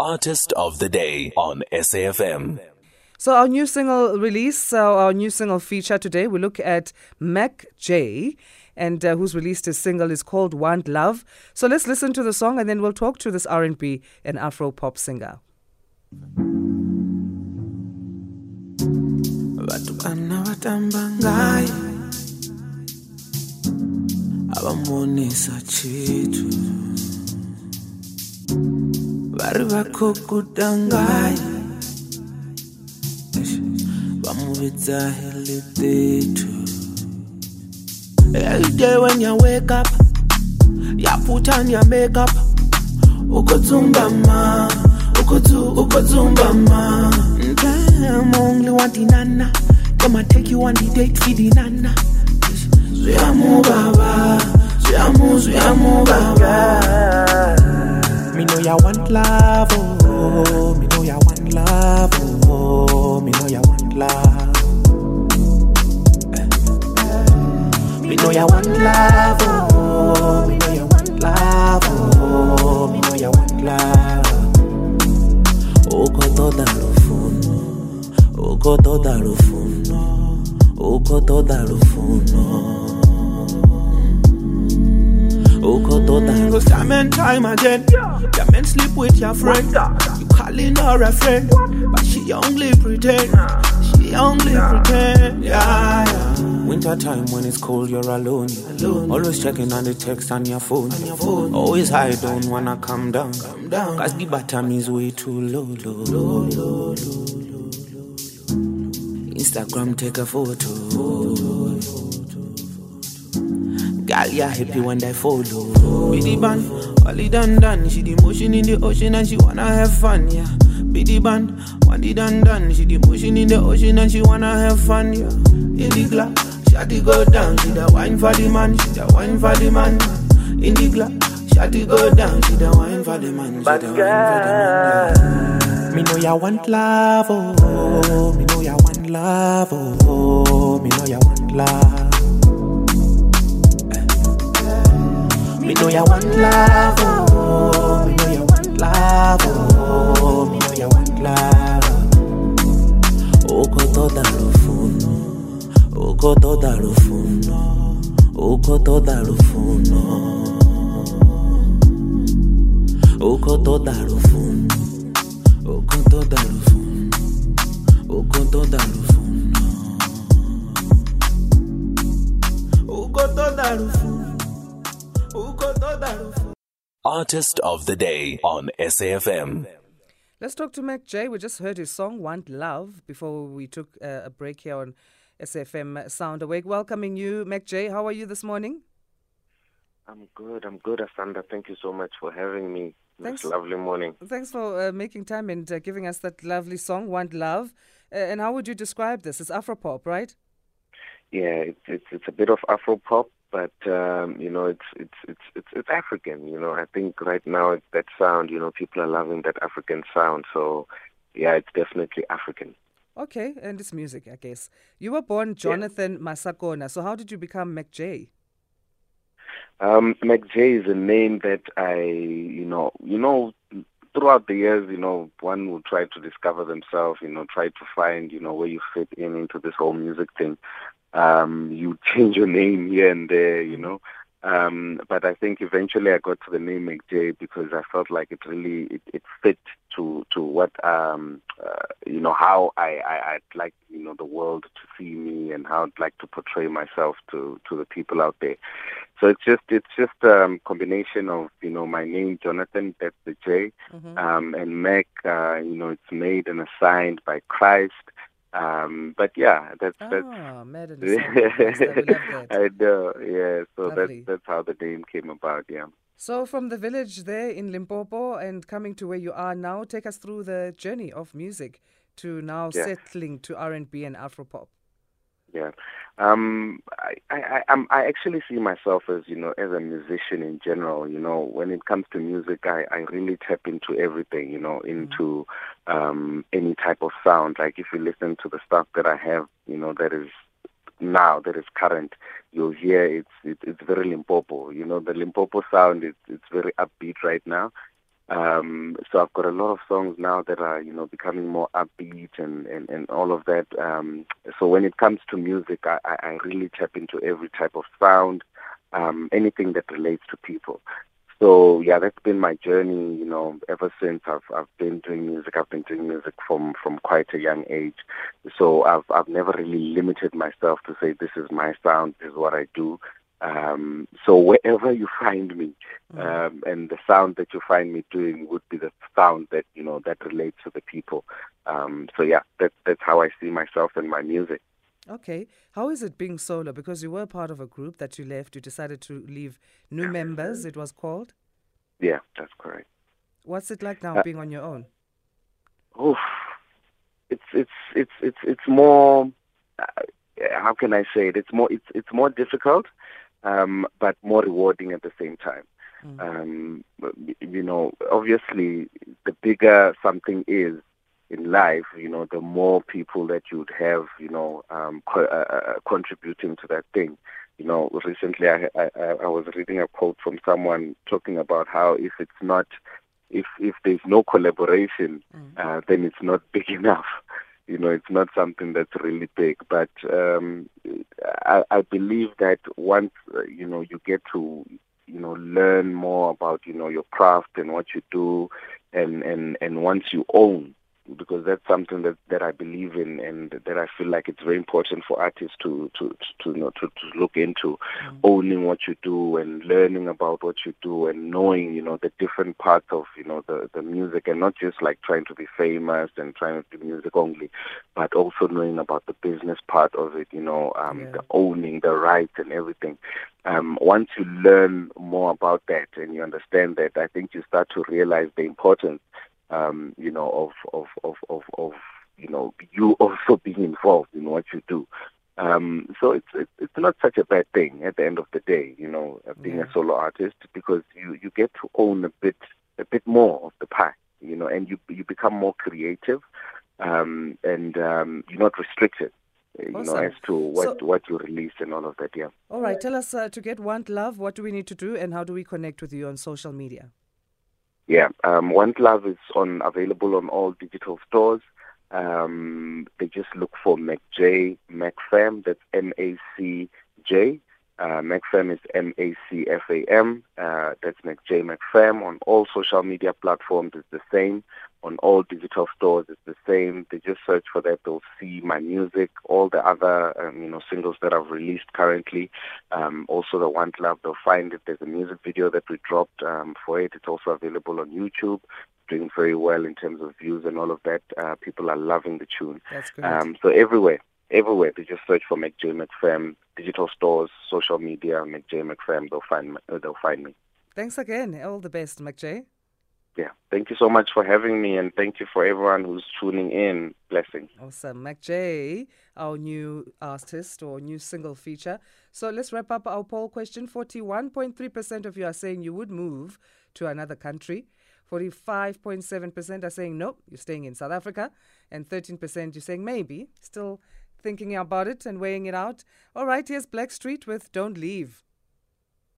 Artist of the Day on SAFM. So our new single release, so our new single feature today, we look at Mac J, and uh, who's released his single is called Want Love. So let's listen to the song, and then we'll talk to this R&B and Afro pop singer. Batho bana batamba ngayo abamonisa tshithu vari vakokuta ngayo va mu vitsa helitetu every day when you wake up ya put on your makeup. Ukutsumbama ukutsu ukutsumbama damn only want the nana. Them I take you on the date for the nana. Zwiamu know ya want love oh. Me know ya want love oh. Me know ya want love. Me know ya want love oh. Me know ya want love oh. Me know ya want love. Uko toda lufuno Uko toda lufuno Uko toda lufuno Uko lufuno Time and time again Your men sleep with your friend You calling her a friend But she only pretend She only pretend Yeah, yeah Winter time when it's cold, you're alone. Always checking on the text on your phone. Always high, don't wanna come down. Cause the bottom is way too low. low, low, low, low. Instagram take a photo. Girl, you're happy when they follow. Biddy band, all it done done. She the motion in the ocean and she wanna have fun, yeah. Biddy band, one it done done. She the motion in the ocean and she wanna have fun, yeah. In the glass, shawty go down. She the wine for the man, she the wine for the man. In the glass, shawty go down. She the wine for the man, she the wine for the man. Yeah. Me know ya want love, oh. Me know ya want love, oh. Me know ya want love. Know ya want love, oh. Me know ya want love, oh. Me know ya want love. Uko toda lufuno, uko toda lufuno, uko toda lufuno, uko toda lufuno, uko toda lufuno, uko toda lufuno, uko toda lufuno, uko toda lufuno. Artist of the Day on SAFM. Let's talk to Mac J. We just heard his song Want Love before we took uh, a break here on SFM Sound Awake. Welcoming you, Mac J. How are you this morning? I'm good. I'm good, Asanda. Thank you so much for having me Thanks. this lovely morning. Thanks for uh, making time and uh, giving us that lovely song, Want Love. Uh, and how would you describe this? It's Afropop, right? Yeah, it's it's it's a bit of Afro pop, but um, you know, it's it's it's it's it's African. You know, I think right now it's that sound. You know, people are loving that African sound. So, yeah, it's definitely African. Okay, and it's music, I guess. You were born Jonathan Masakona. So how did you become Mac J? Um, Mac J is a name that I, you know, you know, throughout the years, you know, one will try to discover themselves, you know, try to find, you know, where you fit in into this whole music thing. Um, you change your name here and there, you know. Um, but I think eventually I got to the name Mac J because I felt like it really it, it fit to to what um, uh, you know how I, I I'd like you know the world to see me and how I'd like to portray myself to to the people out there. So it's just it's just a um, combination of you know my name Jonathan that's the J Mm-hmm. um, and Mac uh, you know it's made and assigned by Christ. Um, but yeah, that's that's Ah, Mad and Son. Yes, we love that. I know, yeah. So Lovely. that's that's how the name came about. Yeah. So from the village there in Limpopo and coming to where you are now, take us through the journey of music to now Yeah. settling to R&B and Afropop. Yeah. Um, I, I, I'm- I actually see myself as, you know, as a musician in general, you know, when it comes to music, I, I really tap into everything, you know, into um, any type of sound. Like if you listen to the stuff that I have, you know, that is now, that is current, you'll hear it's, it, it's very Limpopo. You know, the Limpopo sound is it's very upbeat right now. Um, so I've got a lot of songs now that are, you know, becoming more upbeat and, and, and all of that. Um, so when it comes to music, I, I really tap into every type of sound, um, anything that relates to people. So yeah, that's been my journey, you know, ever since I've I've been doing music. I've been doing music from from quite a young age. So I've I've never really limited myself to say this is my sound, this is what I do. Um, so wherever you find me, mm. um, and the sound that you find me doing would be the sound that you know that relates to the people. Um, so yeah, that's that's how I see myself and my music. Okay, how is it being solo? Because you were part of a group that you left. You decided to leave new members. It was called. Yeah, that's correct. What's it like now uh, being on your own? Oh, it's it's it's it's it's more. Uh, how can I say it? It's more it's it's more difficult um, but more rewarding at the same time. Mm. Um, you know, obviously, the bigger something is in life, you know, the more people that you'd have, you know, um, co- uh, uh, uh, contributing to that thing. You know, recently I, I, I was reading a quote from someone talking about how if it's not, if if there's no collaboration, mm. uh, then it's not big enough you know, it's not something that's really big. But um, I, I believe that once, uh, you know, you get to, you know, learn more about, you know, your craft and what you do, and, and, and once you own because that's something that, that I believe in and that I feel like it's very important for artists to to to, you know, to, to look into mm-hmm. owning what you do and learning about what you do and knowing you know the different parts of you know the the music and not just like trying to be famous and trying to do music only but also knowing about the business part of it you know um yeah. the owning the rights and everything um once you learn more about that and you understand that I think you start to realize the importance um, you know, of, of, of, of, of, you know, you also being involved in what you do. Um, so it's, it's it's not such a bad thing at the end of the day, you know, uh, being a solo artist because you, you get to own a bit a bit more of the pie, you know, and you you become more creative, um, and um, you're not restricted. Uh, awesome. You know, as to what so, what you release and all of that, yeah. All right, tell us uh, to get Want Love. What do we need to do, and how do we connect with you on social media? Yeah, um, Want Love is on available on all digital stores. Um, they just look for MacJ MacFam. That's M A C J. Uh, MacFam is M A C F A M. Uh, that's MacJ MacFam on all social media platforms. It's the same on all digital stores. It's the same. They just search for that. They'll see my music, all the other um, you know singles that I've released currently. Um, also the Want Love. They'll find it. There's a music video that we dropped um, for it. It's also available on YouTube. Doing very well in terms of views and all of that. Uh, people are loving the tune. That's good. Um, so everywhere, everywhere they just search for MacJ MacFam, digital stores, social media, MacJ MacFam. They'll find they'll find me. Thanks again. All the best, MacJ yeah, thank you so much for having me, and thank you for everyone who's tuning in. Blessings. Awesome, MacJ, our new artist or new single feature. So let's wrap up our poll question. Forty-one point three percent of you are saying you would move to another country. 45.7% are saying no, you're staying in South Africa. And 13% you're saying maybe, still thinking about it and weighing it out. All right, here's Blackstreet with Don't Leave.